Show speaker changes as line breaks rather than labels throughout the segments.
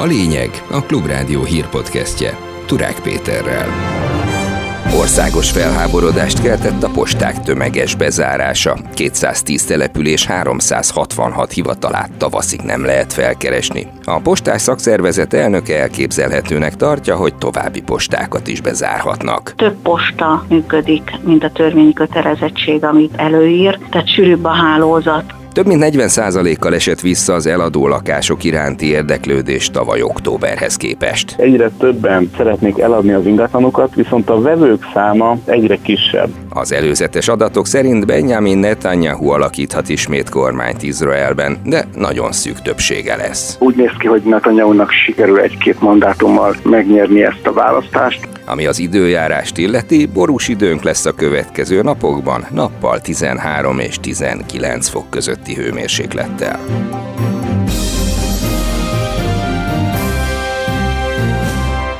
A lényeg a Klubrádió hírpodcastje Turák Péterrel. Országos felháborodást keltett a posták tömeges bezárása. 210 település 366 hivatalát tavaszig nem lehet felkeresni. A postás szakszervezet elnöke elképzelhetőnek tartja, hogy további postákat is bezárhatnak.
Több posta működik, mint a törvényi kötelezettség, amit előír, tehát sűrűbb a hálózat,
több mint 40%-kal esett vissza az eladó lakások iránti érdeklődés tavaly októberhez képest.
Egyre többen szeretnék eladni az ingatlanokat, viszont a vevők száma egyre kisebb.
Az előzetes adatok szerint Benjamin Netanyahu alakíthat ismét kormányt Izraelben, de nagyon szűk többsége lesz.
Úgy néz ki, hogy Netanyahu-nak sikerül egy-két mandátummal megnyerni ezt a választást.
Ami az időjárást illeti, borús időnk lesz a következő napokban, nappal 13 és 19 fok közötti hőmérséklettel.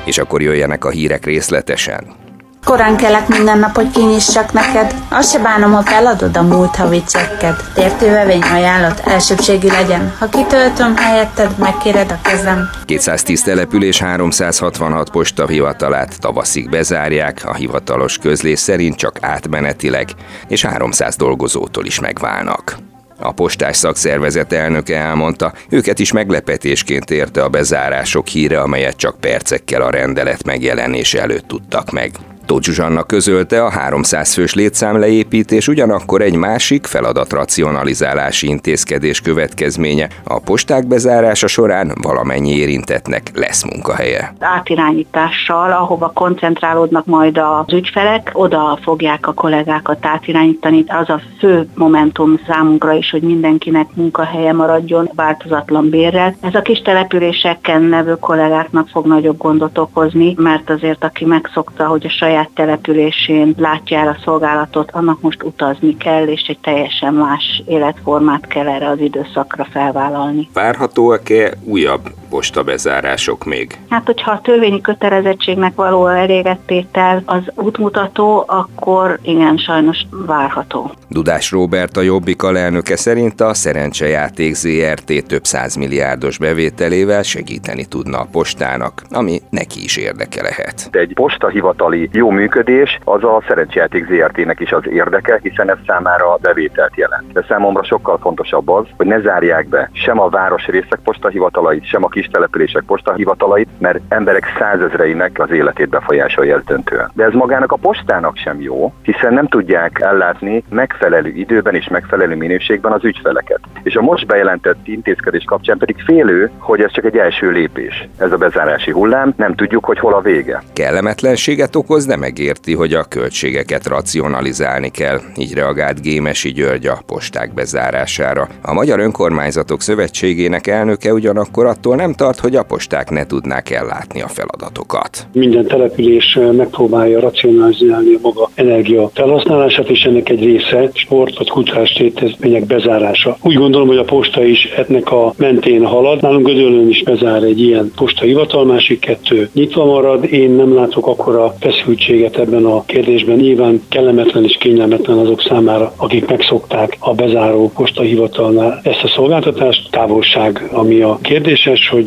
És akkor jöjjenek a hírek részletesen.
Korán kelek minden nap, hogy kinyissak neked. Azt se bánom, ha feladod a múlt havi csekked. Tértővevény ajánlott elsőbségi legyen. Ha kitöltöm helyetted, megkéred a kezem.
210 település 366 postahivatalát tavaszig bezárják, a hivatalos közlés szerint csak átmenetileg, és 300 dolgozótól is megválnak. A postás szakszervezet elnöke elmondta, őket is meglepetésként érte a bezárások híre, amelyet csak percekkel a rendelet megjelenése előtt tudtak meg. Tóth Zsuzsanna közölte a 300 fős létszám leépítés ugyanakkor egy másik feladatracionalizálási intézkedés következménye. A posták bezárása során valamennyi érintetnek lesz munkahelye.
Átirányítással, ahova koncentrálódnak majd az ügyfelek, oda fogják a kollégákat átirányítani. Az a fő momentum számunkra is, hogy mindenkinek munkahelye maradjon változatlan bérrel. Ez a kis településeken nevő kollégáknak fog nagyobb gondot okozni, mert azért aki megszokta, hogy a saját saját településén látja el a szolgálatot, annak most utazni kell, és egy teljesen más életformát kell erre az időszakra felvállalni.
Várhatóak-e újabb postabezárások még?
Hát, hogyha a törvényi kötelezettségnek való elégettétel az útmutató, akkor igen, sajnos várható.
Dudás Róbert a Jobbik alelnöke szerint a szerencsejáték ZRT több milliárdos bevételével segíteni tudna a postának, ami neki is érdeke lehet.
Egy postahivatali jó működés az a szerencsejáték ZRT-nek is az érdeke, hiszen ez számára bevételt jelent. De számomra sokkal fontosabb az, hogy ne zárják be sem a városrészek postahivatalait, sem a kis települések postahivatalait, mert emberek százezreinek az életét befolyásolja ez döntően. De ez magának a postának sem jó, hiszen nem tudják ellátni megfelelő időben és megfelelő minőségben az ügyfeleket. És a most bejelentett intézkedés kapcsán pedig félő, hogy ez csak egy első lépés. Ez a bezárási hullám, nem tudjuk, hogy hol a vége.
Kellemetlenséget okoz, de megérti, hogy a költségeket racionalizálni kell, így reagált Gémesi György a posták bezárására. A Magyar Önkormányzatok Szövetségének elnöke ugyanakkor attól nem tart, hogy a posták ne tudnák ellátni a feladatokat.
Minden település megpróbálja racionalizálni a maga energia felhasználását, és ennek egy része sport vagy kulturális létezmények bezárása. Úgy gondolom, hogy a posta is ennek a mentén halad. Nálunk Gödöllön is bezár egy ilyen posta hivatal, másik kettő nyitva marad. Én nem látok akkora feszültséget ebben a kérdésben. Nyilván kellemetlen és kényelmetlen azok számára, akik megszokták a bezáró posta hivatalnál ezt a szolgáltatást. Távolság, ami a kérdéses, hogy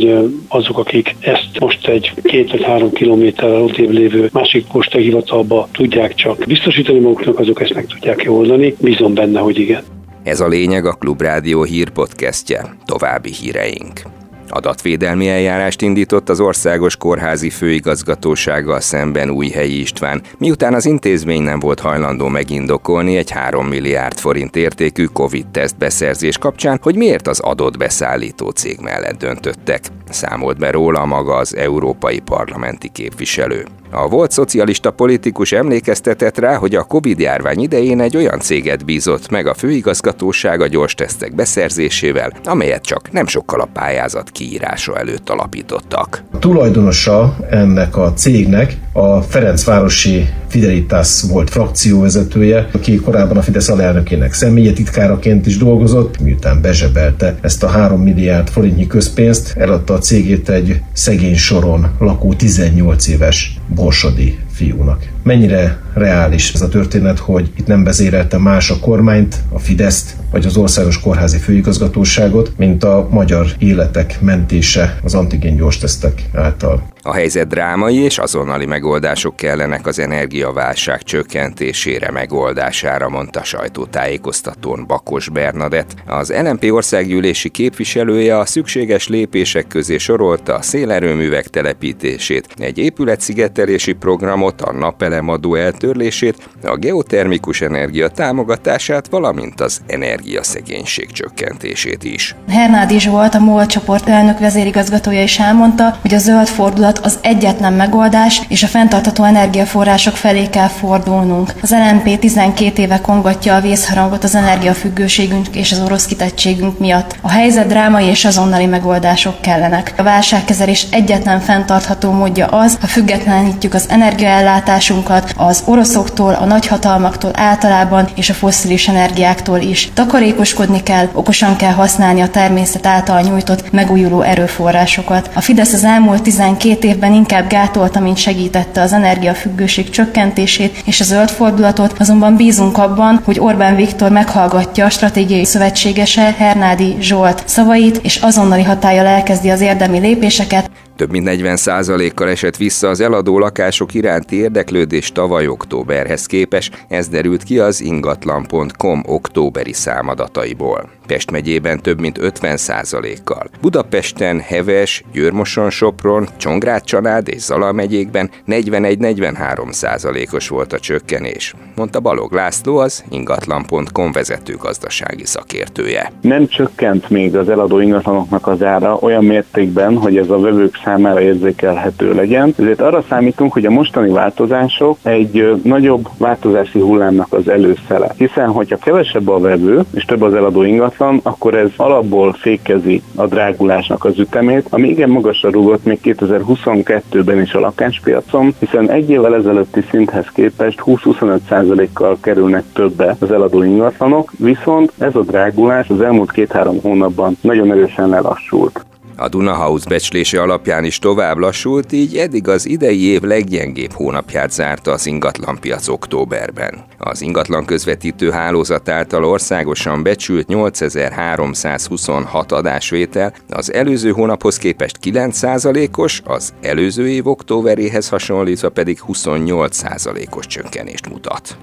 azok, akik ezt most egy két vagy három kilométerrel odébb lévő másik posta hivatalba tudják csak biztosítani maguknak, azok ezt meg tudják oldani. Bízom benne, hogy igen.
Ez a lényeg a Klubrádió hír podcastje. További híreink. Adatvédelmi eljárást indított az Országos Kórházi Főigazgatósággal szemben Újhelyi István, miután az intézmény nem volt hajlandó megindokolni egy 3 milliárd forint értékű Covid-teszt beszerzés kapcsán, hogy miért az adott beszállító cég mellett döntöttek. Számolt be róla maga az európai parlamenti képviselő. A volt szocialista politikus emlékeztetett rá, hogy a Covid-járvány idején egy olyan céget bízott meg a főigazgatóság a gyors tesztek beszerzésével, amelyet csak nem sokkal a pályázat kiírása előtt alapítottak.
A tulajdonosa ennek a cégnek a Ferencvárosi Fidelitas volt frakcióvezetője, aki korábban a Fidesz alelnökének titkáraként is dolgozott, miután bezsebelte ezt a 3 milliárd forintnyi közpénzt, eladta a cégét egy szegény soron lakó 18 éves borsodi fiúnak. Mennyire reális ez a történet, hogy itt nem vezérelte más a kormányt, a Fideszt, vagy az Országos Kórházi Főigazgatóságot, mint a magyar életek mentése az antigén gyorstesztek által.
A helyzet drámai és azonnali megoldások kellenek az energiaválság csökkentésére, megoldására, mondta sajtótájékoztatón Bakos Bernadett. Az LNP országgyűlési képviselője a szükséges lépések közé sorolta a szélerőművek telepítését, egy épületszigetelési programot, a napelemadó eltörlését, a geotermikus energia támogatását, valamint az energiaszegénység csökkentését is.
Hernádi volt a MOL csoport elnök vezérigazgatója is elmondta, hogy a zöld fordulat az egyetlen megoldás, és a fenntartató energiaforrások felé kell fordulnunk. Az LNP 12 éve kongatja a vészharangot az energiafüggőségünk és az orosz kitettségünk miatt. A helyzet drámai és azonnali megoldások kellenek. A válságkezelés egyetlen fenntartható módja az, ha függetlenítjük az energiaellátásunkat az oroszoktól, a nagyhatalmaktól általában és a fosszilis energiáktól is. Takarékoskodni kell, okosan kell használni a természet által nyújtott megújuló erőforrásokat. A Fidesz az elmúlt 12 évben inkább gátolta, mint segítette az energiafüggőség csökkentését és a zöld fordulatot, azonban bízunk abban, hogy Orbán Viktor meghallgatja a stratégiai szövetségese Hernádi Zsolt szavait, és azonnali hatája elkezdi az érdemi lépéseket,
több mint 40%-kal esett vissza az eladó lakások iránti érdeklődés tavaly októberhez képes, ez derült ki az ingatlan.com októberi számadataiból. Pest megyében több mint 50%-kal. Budapesten, Heves, Győrmoson, Sopron, Csongrád, Csanád és Zala megyékben 41-43%-os volt a csökkenés, mondta Balog László, az ingatlan.com vezető gazdasági szakértője.
Nem csökkent még az eladó ingatlanoknak az ára olyan mértékben, hogy ez a vevők számára érzékelhető legyen. Ezért arra számítunk, hogy a mostani változások egy nagyobb változási hullámnak az előszele. Hiszen, hogyha kevesebb a vevő és több az eladó ingatlan, akkor ez alapból fékezi a drágulásnak az ütemét, ami igen magasra rúgott még 2022-ben is a lakáspiacon, hiszen egy évvel ezelőtti szinthez képest 20-25%-kal kerülnek többe az eladó ingatlanok, viszont ez a drágulás az elmúlt két-három hónapban nagyon erősen lelassult.
A Dunahouse becslése alapján is tovább lassult, így eddig az idei év leggyengébb hónapját zárta az ingatlanpiac októberben. Az ingatlan közvetítő hálózat által országosan becsült 8326 adásvétel, az előző hónaphoz képest 9%-os, az előző év októberéhez hasonlítva pedig 28%-os csökkenést mutat.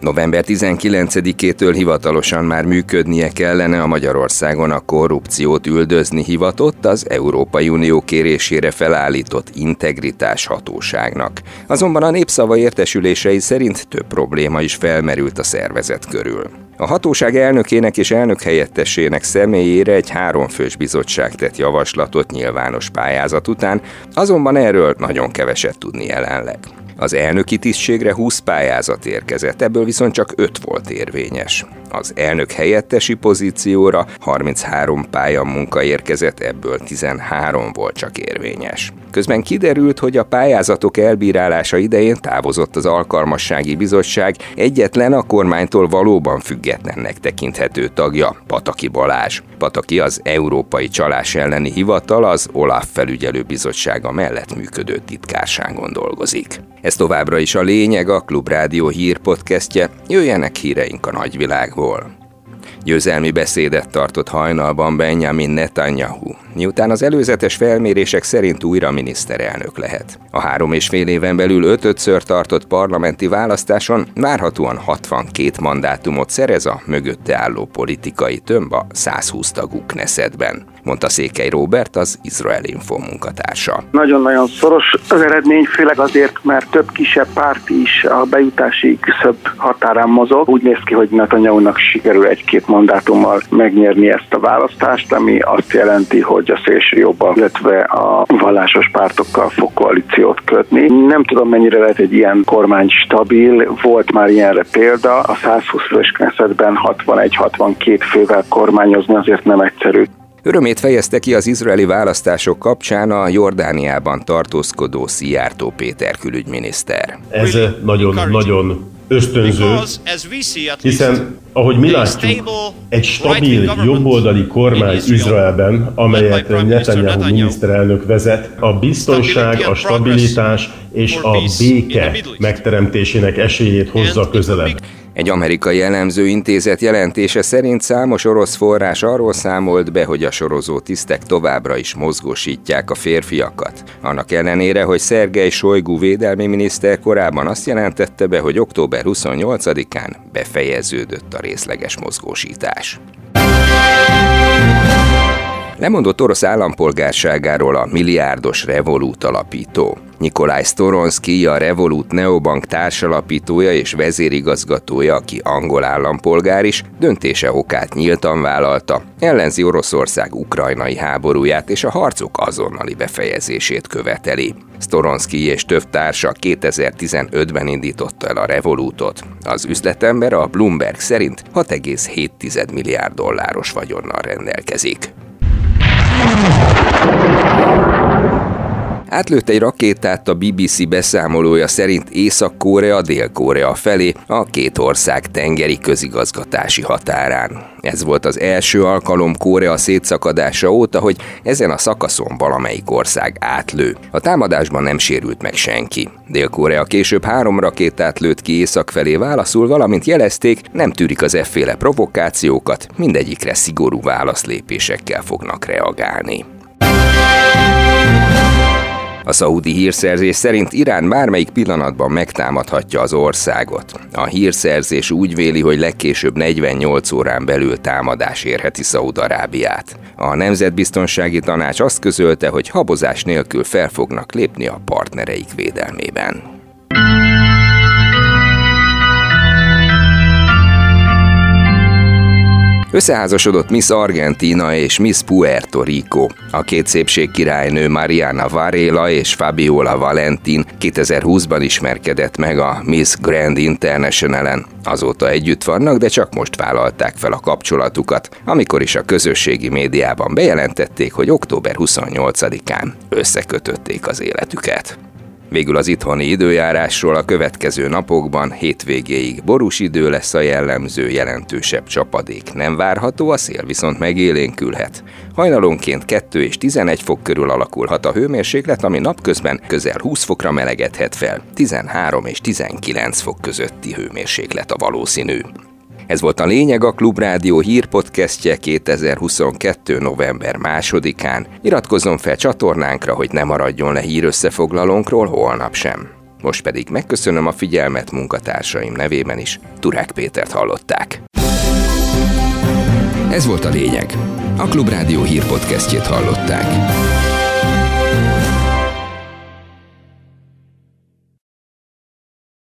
November 19-től hivatalosan már működnie kellene a Magyarországon a korrupciót üldözni hivatott az Európai Unió kérésére felállított integritás hatóságnak. Azonban a népszava értesülései szerint több probléma is felmerült a szervezet körül. A hatóság elnökének és elnök helyettesének személyére egy háromfős bizottság tett javaslatot nyilvános pályázat után, azonban erről nagyon keveset tudni jelenleg. Az elnöki tisztségre 20 pályázat érkezett, ebből viszont csak 5 volt érvényes. Az elnök helyettesi pozícióra 33 pályamunka érkezett, ebből 13 volt csak érvényes. Közben kiderült, hogy a pályázatok elbírálása idején távozott az alkalmassági bizottság egyetlen a kormánytól valóban függetlennek tekinthető tagja, Pataki Balázs. Pataki az Európai Csalás elleni hivatal az OLAF felügyelő bizottsága mellett működő titkárságon dolgozik. Ez továbbra is a lényeg, a Klubrádió hírpodcastje. Jöjjenek híreink a nagyvilágból. Győzelmi beszédet tartott hajnalban Benjamin Netanyahu, miután az előzetes felmérések szerint újra miniszterelnök lehet. A három és fél éven belül ötötször tartott parlamenti választáson várhatóan 62 mandátumot szerez a mögötte álló politikai tömb a 120 tagú Knessetben mondta Székely Robert, az Izrael Info munkatársa.
Nagyon-nagyon szoros az eredmény, főleg azért, mert több kisebb párt is a bejutási küszöbb határán mozog. Úgy néz ki, hogy Netanyahu-nak sikerül egy-két mandátummal megnyerni ezt a választást, ami azt jelenti, hogy a szélső jobban, illetve a vallásos pártokkal fog koalíciót kötni. Nem tudom, mennyire lehet egy ilyen kormány stabil. Volt már ilyenre példa. A 120 fős 61-62 fővel kormányozni azért nem egyszerű.
Örömét fejezte ki az izraeli választások kapcsán a Jordániában tartózkodó Szijjártó Péter külügyminiszter.
Ez nagyon-nagyon ösztönző, hiszen ahogy mi látjuk, egy stabil, jobboldali kormány Izraelben, amelyet Netanyahu miniszterelnök vezet, a biztonság, a stabilitás és a béke megteremtésének esélyét hozza közelebb.
Egy amerikai elemző intézet jelentése szerint számos orosz forrás arról számolt be, hogy a sorozó tisztek továbbra is mozgósítják a férfiakat. Annak ellenére, hogy Szergej Sojgu védelmi miniszter korábban azt jelentette be, hogy október 28-án befejeződött a részleges mozgósítás. Lemondott orosz állampolgárságáról a milliárdos Revolut alapító. Nikolaj Storonski, a Revolut Neobank társalapítója és vezérigazgatója, aki angol állampolgár is, döntése okát nyíltan vállalta, ellenzi Oroszország ukrajnai háborúját és a harcok azonnali befejezését követeli. Storonski és több társa 2015-ben indította el a Revolutot. Az üzletember a Bloomberg szerint 6,7 milliárd dolláros vagyonnal rendelkezik. Júnior. Átlőtt egy rakétát a BBC beszámolója szerint Észak-Korea Dél-Korea felé a két ország tengeri közigazgatási határán. Ez volt az első alkalom Korea szétszakadása óta, hogy ezen a szakaszon valamelyik ország átlő. A támadásban nem sérült meg senki. Dél-Korea később három rakétát lőtt ki észak felé válaszul, valamint jelezték, nem tűrik az efféle provokációkat, mindegyikre szigorú válaszlépésekkel fognak reagálni. A szaudi hírszerzés szerint Irán bármelyik pillanatban megtámadhatja az országot. A hírszerzés úgy véli, hogy legkésőbb 48 órán belül támadás érheti Szaúd-Arábiát. A Nemzetbiztonsági Tanács azt közölte, hogy habozás nélkül fel fognak lépni a partnereik védelmében. Összeházasodott Miss Argentina és Miss Puerto Rico. A két szépség királynő Mariana Varela és Fabiola Valentin 2020-ban ismerkedett meg a Miss Grand International-en. Azóta együtt vannak, de csak most vállalták fel a kapcsolatukat, amikor is a közösségi médiában bejelentették, hogy október 28-án összekötötték az életüket. Végül az itthoni időjárásról a következő napokban hétvégéig borús idő lesz a jellemző, jelentősebb csapadék nem várható, a szél viszont megélénkülhet. Hajnalonként 2 és 11 fok körül alakulhat a hőmérséklet, ami napközben közel 20 fokra melegedhet fel, 13 és 19 fok közötti hőmérséklet a valószínű. Ez volt a lényeg a Klubrádió hírpodcastje 2022. november másodikán. Iratkozzon fel csatornánkra, hogy ne maradjon le hírösszefoglalónkról holnap sem. Most pedig megköszönöm a figyelmet munkatársaim nevében is. Turák Pétert hallották. Ez volt a lényeg. A Klubrádió hírpodcastjét hallották.